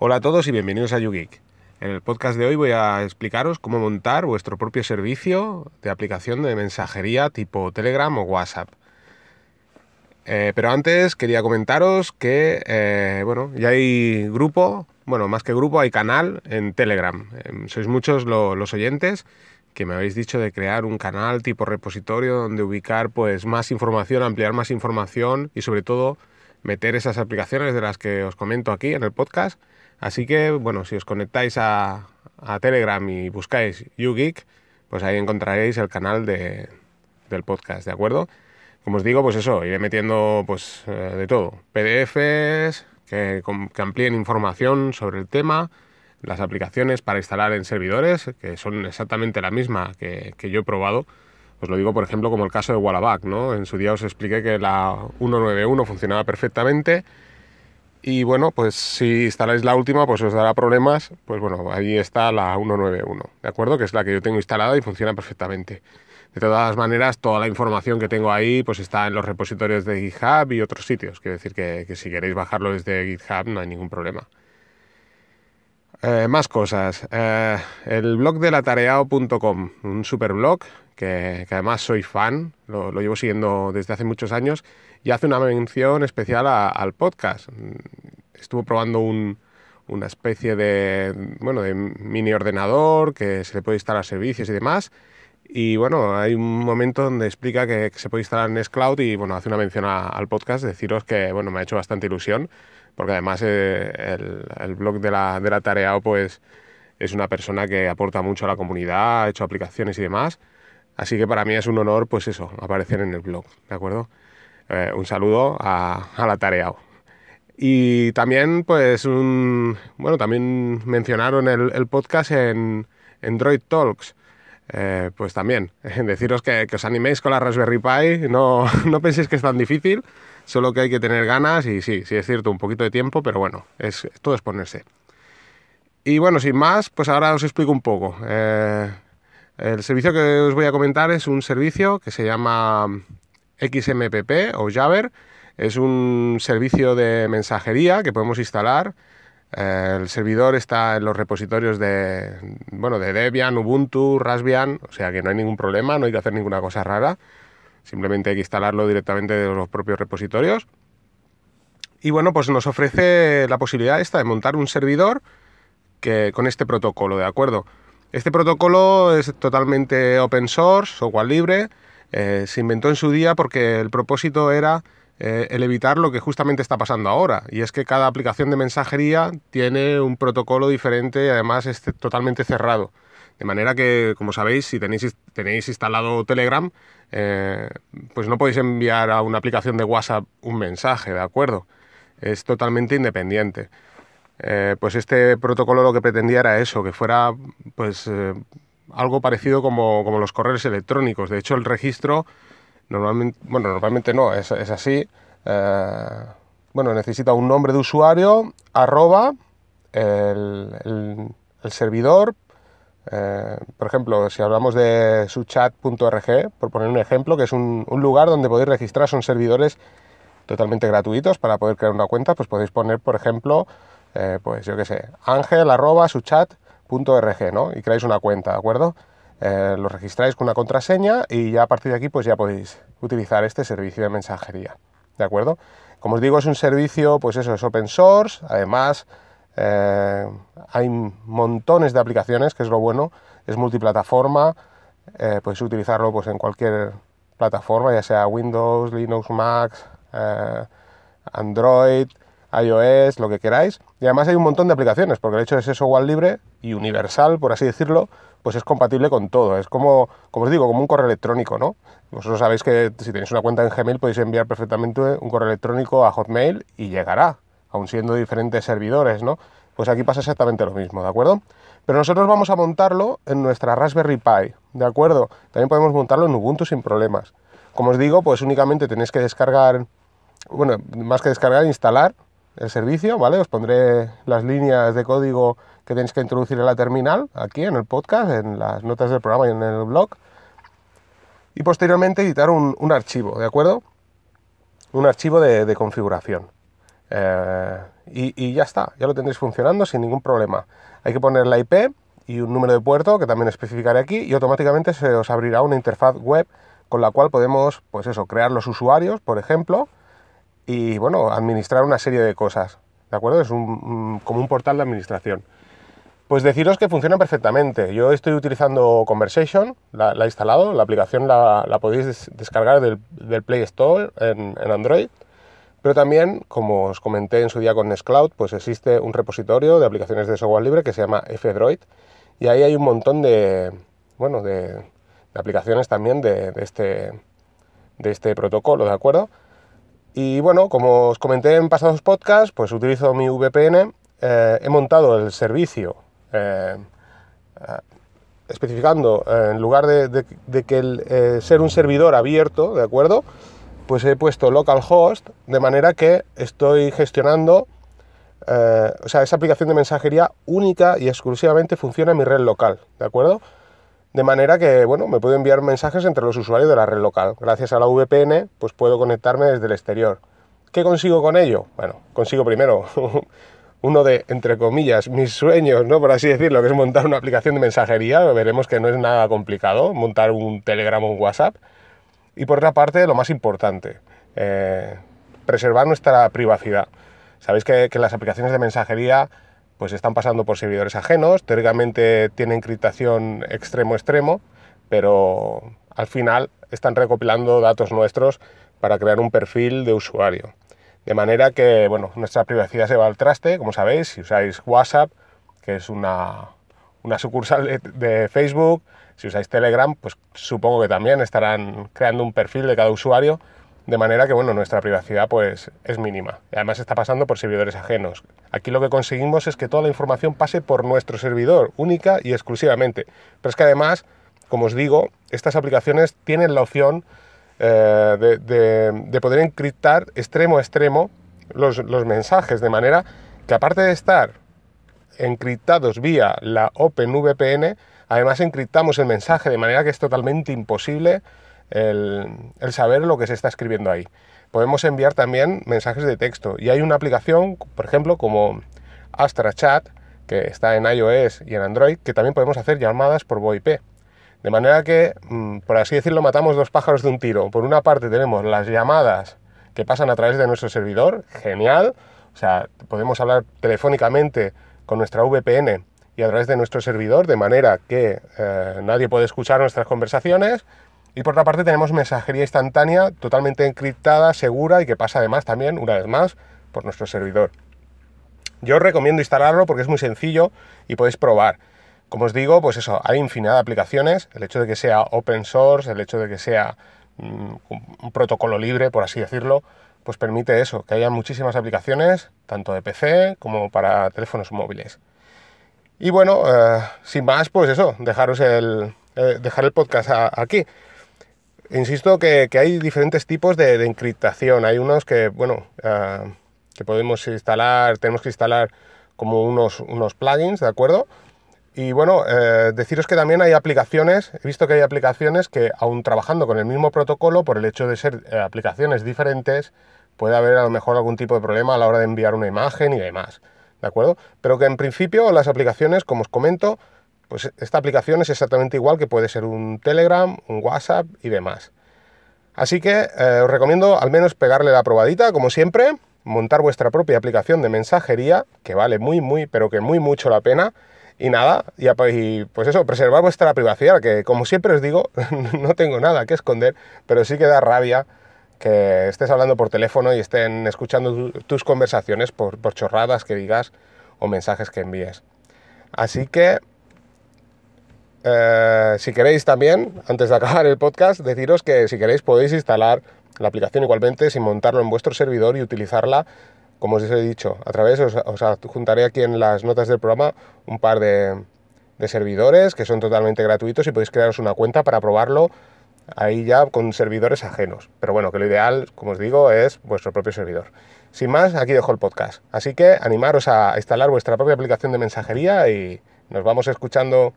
Hola a todos y bienvenidos a YouGeek. En el podcast de hoy voy a explicaros cómo montar vuestro propio servicio de aplicación de mensajería tipo Telegram o WhatsApp. Eh, pero antes quería comentaros que, eh, bueno, ya hay grupo, bueno, más que grupo, hay canal en Telegram. Em, sois muchos los oyentes que me habéis dicho de crear un canal tipo repositorio donde ubicar pues más información, ampliar más información y sobre todo meter esas aplicaciones de las que os comento aquí en el podcast Así que, bueno, si os conectáis a, Telegram y buscáis YouGeek, pues ahí encontraréis el canal de, del podcast, ¿de acuerdo? Como os digo, pues eso, iré metiendo pues eh, de todo. PDFs que, que, amplíen información sobre el tema, las aplicaciones para instalar en servidores, que son exactamente la misma que, que yo he probado. Os lo digo, por ejemplo, como el caso de Wallaback, ¿no? En su día os expliqué que la 191 funcionaba perfectamente y bueno, pues si instaláis la última, pues os dará problemas. Pues bueno, ahí está la 191, ¿de acuerdo? Que es la que yo tengo instalada y funciona perfectamente. De todas maneras, toda la información que tengo ahí pues está en los repositorios de GitHub y otros sitios. Quiero decir que, si queréis bajarlo desde GitHub no hay ningún problema. Eh, más cosas. Eh, el blog de latareao.com, un super blog que, además soy fan, lo, llevo siguiendo desde hace muchos años y hace una mención especial al podcast. Estuvo probando una especie de, bueno, de mini ordenador que se le puede instalar servicios y demás. Y bueno, hay un momento donde explica que, se puede instalar en Cloud y bueno, hace una mención al podcast. Deciros que bueno, me ha hecho bastante ilusión porque además eh, el, blog de la, de la Tareao pues es una persona que aporta mucho a la comunidad, ha hecho aplicaciones y demás. Así que para mí es un honor, pues eso, aparecer en el blog, ¿de acuerdo? Eh, un saludo a, la Tareao. Y también, pues, un, bueno, también mencionaron el, podcast en, Android Talks. Eh, pues también, deciros que, os animéis con la Raspberry Pi, no, no penséis que es tan difícil, solo que hay que tener ganas y sí, sí es cierto, un poquito de tiempo, pero bueno, es, todo es ponerse. Y bueno, sin más, pues ahora os explico un poco. Eh, el servicio que os voy a comentar es un servicio que se llama XMPP o Jabber. Es un servicio de mensajería que podemos instalar. Eh, el servidor está en los repositorios de, bueno, de Debian, Ubuntu, Raspbian, o sea que no hay ningún problema, no hay que hacer ninguna cosa rara. Simplemente hay que instalarlo directamente de los propios repositorios. Y bueno, pues nos ofrece la posibilidad esta de montar un servidor que, con este protocolo, ¿de acuerdo? Este protocolo es totalmente open source, software libre. Eh, se inventó en su día porque el propósito era eh, el evitar lo que justamente está pasando ahora. Y es que cada aplicación de mensajería tiene un protocolo diferente y además es totalmente cerrado. De manera que, como sabéis, si tenéis, instalado Telegram, eh, pues no podéis enviar a una aplicación de WhatsApp un mensaje, ¿de acuerdo? Es totalmente independiente. Eh, pues este protocolo lo que pretendía era eso, que fuera pues eh, algo parecido como, los correos electrónicos. De hecho, el registro normalmente, bueno, normalmente no, es, así. Eh, bueno, necesita un nombre de usuario, arroba, el, servidor. por ejemplo, si hablamos de suchat.org, por poner un ejemplo, que es un, un lugar donde podéis registrar, son servidores totalmente gratuitos para poder crear una cuenta, pues podéis poner, por ejemplo, eh, pues yo qué sé, ángel arroba suchat.org, ¿no? Y creáis una cuenta, ¿de acuerdo? Eh, lo registráis con una contraseña y ya a partir de aquí pues ya podéis utilizar este servicio de mensajería, ¿de acuerdo? Como os digo, es un servicio, pues eso, es open source, además eh, hay montones de aplicaciones, que es lo bueno, es multiplataforma, podéis utilizarlo pues en cualquier plataforma, ya sea Windows, Linux, Mac, Android, iOS, lo que queráis. Y además hay un montón de aplicaciones, porque el hecho de ser software libre y universal, por así decirlo, pues es compatible con todo. Es como, como os digo, como un correo electrónico, ¿no? Vosotros sabéis que si tenéis una cuenta en Gmail podéis enviar perfectamente un correo electrónico a Hotmail y llegará, aun siendo diferentes servidores, ¿no? Pues aquí pasa exactamente lo mismo, ¿de acuerdo? Pero nosotros vamos a montarlo en nuestra Raspberry Pi, ¿de acuerdo? También podemos montarlo en Ubuntu sin problemas. Como os digo, pues únicamente tenéis que descargar, bueno, más que descargar, instalar el servicio, ¿vale? Os pondré las líneas de código que tenéis que introducir en la terminal, aquí en el podcast, en las notas del programa y en el blog. Y posteriormente editar un, archivo, ¿de acuerdo? Un archivo de, configuración. Eh, y, ya está, ya lo tendréis funcionando sin ningún problema. Hay que poner la IP y un número de puerto que también especificaré aquí y automáticamente se os abrirá una interfaz web con la cual podemos, pues eso, crear los usuarios, por ejemplo, y bueno, administrar una serie de cosas. ¿De acuerdo? Es un, como un portal de administración. Pues deciros que funciona perfectamente. Yo estoy utilizando Conversation, la, he instalado, la aplicación la, podéis descargar del, Play Store en, Android, pero también, como os comenté en su día con Nextcloud, pues existe un repositorio de aplicaciones de software libre que se llama F-Droid y ahí hay un montón de, bueno, de, aplicaciones también de, este, de este protocolo, ¿de acuerdo? Y bueno, como os comenté en pasados podcasts, pues utilizo mi VPN, eh, he montado el servicio eh, eh, especificando, en lugar de, que el, ser un servidor abierto, ¿de acuerdo? Pues he puesto localhost, de manera que estoy gestionando, o sea, esa aplicación de mensajería única y exclusivamente funciona en mi red local, ¿de acuerdo? De manera que, bueno, me puedo enviar mensajes entre los usuarios de la red local. Gracias a la VPN, pues puedo conectarme desde el exterior. ¿Qué consigo con ello? Bueno, consigo primero uno de, entre comillas, mis sueños, ¿no? Por así decirlo, que es montar una aplicación de mensajería. Veremos que no es nada complicado montar un Telegram o un WhatsApp. Y por otra parte, lo más importante, eh, preservar nuestra privacidad. Sabéis que, que las aplicaciones de mensajería pues están pasando por servidores ajenos, teóricamente tienen encriptación extremo-extremo, pero al final están recopilando datos nuestros para crear un perfil de usuario. De manera que, bueno, nuestra privacidad se va al traste, como sabéis, si usáis WhatsApp, que es una, sucursal de, Facebook, si usáis Telegram, pues supongo que también estarán creando un perfil de cada usuario de manera que bueno, nuestra privacidad pues, es mínima. Además está pasando por servidores ajenos. Aquí lo que conseguimos es que toda la información pase por nuestro servidor, única y exclusivamente. Pero es que además, como os digo, estas aplicaciones tienen la opción eh, de, poder encriptar extremo a extremo los, los mensajes, de manera que aparte de estar encriptados vía la OpenVPN, además encriptamos el mensaje de manera que es totalmente imposible el, saber lo que se está escribiendo ahí. Podemos enviar también mensajes de texto y hay una aplicación, por ejemplo, como Astra Chat, que está en iOS y en Android, que también podemos hacer llamadas por VoIP. De manera que, mm, por así decirlo, matamos dos pájaros de un tiro. Por una parte tenemos las llamadas que pasan a través de nuestro servidor, genial. O sea, podemos hablar telefónicamente con nuestra VPN y a través de nuestro servidor, de manera que eh, nadie puede escuchar nuestras conversaciones. Y por otra parte tenemos mensajería instantánea totalmente encriptada, segura y que pasa además también, una vez más, por nuestro servidor. Yo os recomiendo instalarlo porque es muy sencillo y podéis probar. Como os digo, pues eso, hay infinidad de aplicaciones. El hecho de que sea open source, el hecho de que sea mm, un protocolo libre, por así decirlo, pues permite eso, que haya muchísimas aplicaciones, tanto de PC como para teléfonos móviles. Y bueno, eh, sin más, pues eso, dejaros el, eh, dejar el podcast aquí. Insisto que, hay diferentes tipos de, encriptación. Hay unos que, bueno, ah, que podemos instalar, tenemos que instalar como unos, unos plugins, ¿de acuerdo? Y bueno, eh, deciros que también hay aplicaciones, he visto que hay aplicaciones que aún trabajando con el mismo protocolo, por el hecho de ser eh, aplicaciones diferentes, puede haber a lo mejor algún tipo de problema a la hora de enviar una imagen y demás, ¿de acuerdo? Pero que en principio las aplicaciones, como os comento, pues esta aplicación es exactamente igual que puede ser un Telegram, un WhatsApp y demás. Así que eh, os recomiendo al menos pegarle la probadita, como siempre, montar vuestra propia aplicación de mensajería, que vale muy, muy, pero que muy mucho la pena. Y nada, y, pues eso, preservar vuestra privacidad, que como siempre os digo, no tengo nada que esconder, pero sí que da rabia que estés hablando por teléfono y estén escuchando tus conversaciones por chorradas que digas o mensajes que envíes. Así que eh, si queréis también, antes de acabar el podcast, deciros que si queréis podéis instalar la aplicación igualmente sin montarlo en vuestro servidor y utilizarla, como os he dicho, a través, os, os adjuntaré aquí en las notas del programa un par de, servidores que son totalmente gratuitos y podéis crearos una cuenta para probarlo ahí ya con servidores ajenos. Pero bueno, que lo ideal, como os digo, es vuestro propio servidor. Sin más, aquí dejo el podcast. Así que animaros a instalar vuestra propia aplicación de mensajería y nos vamos escuchando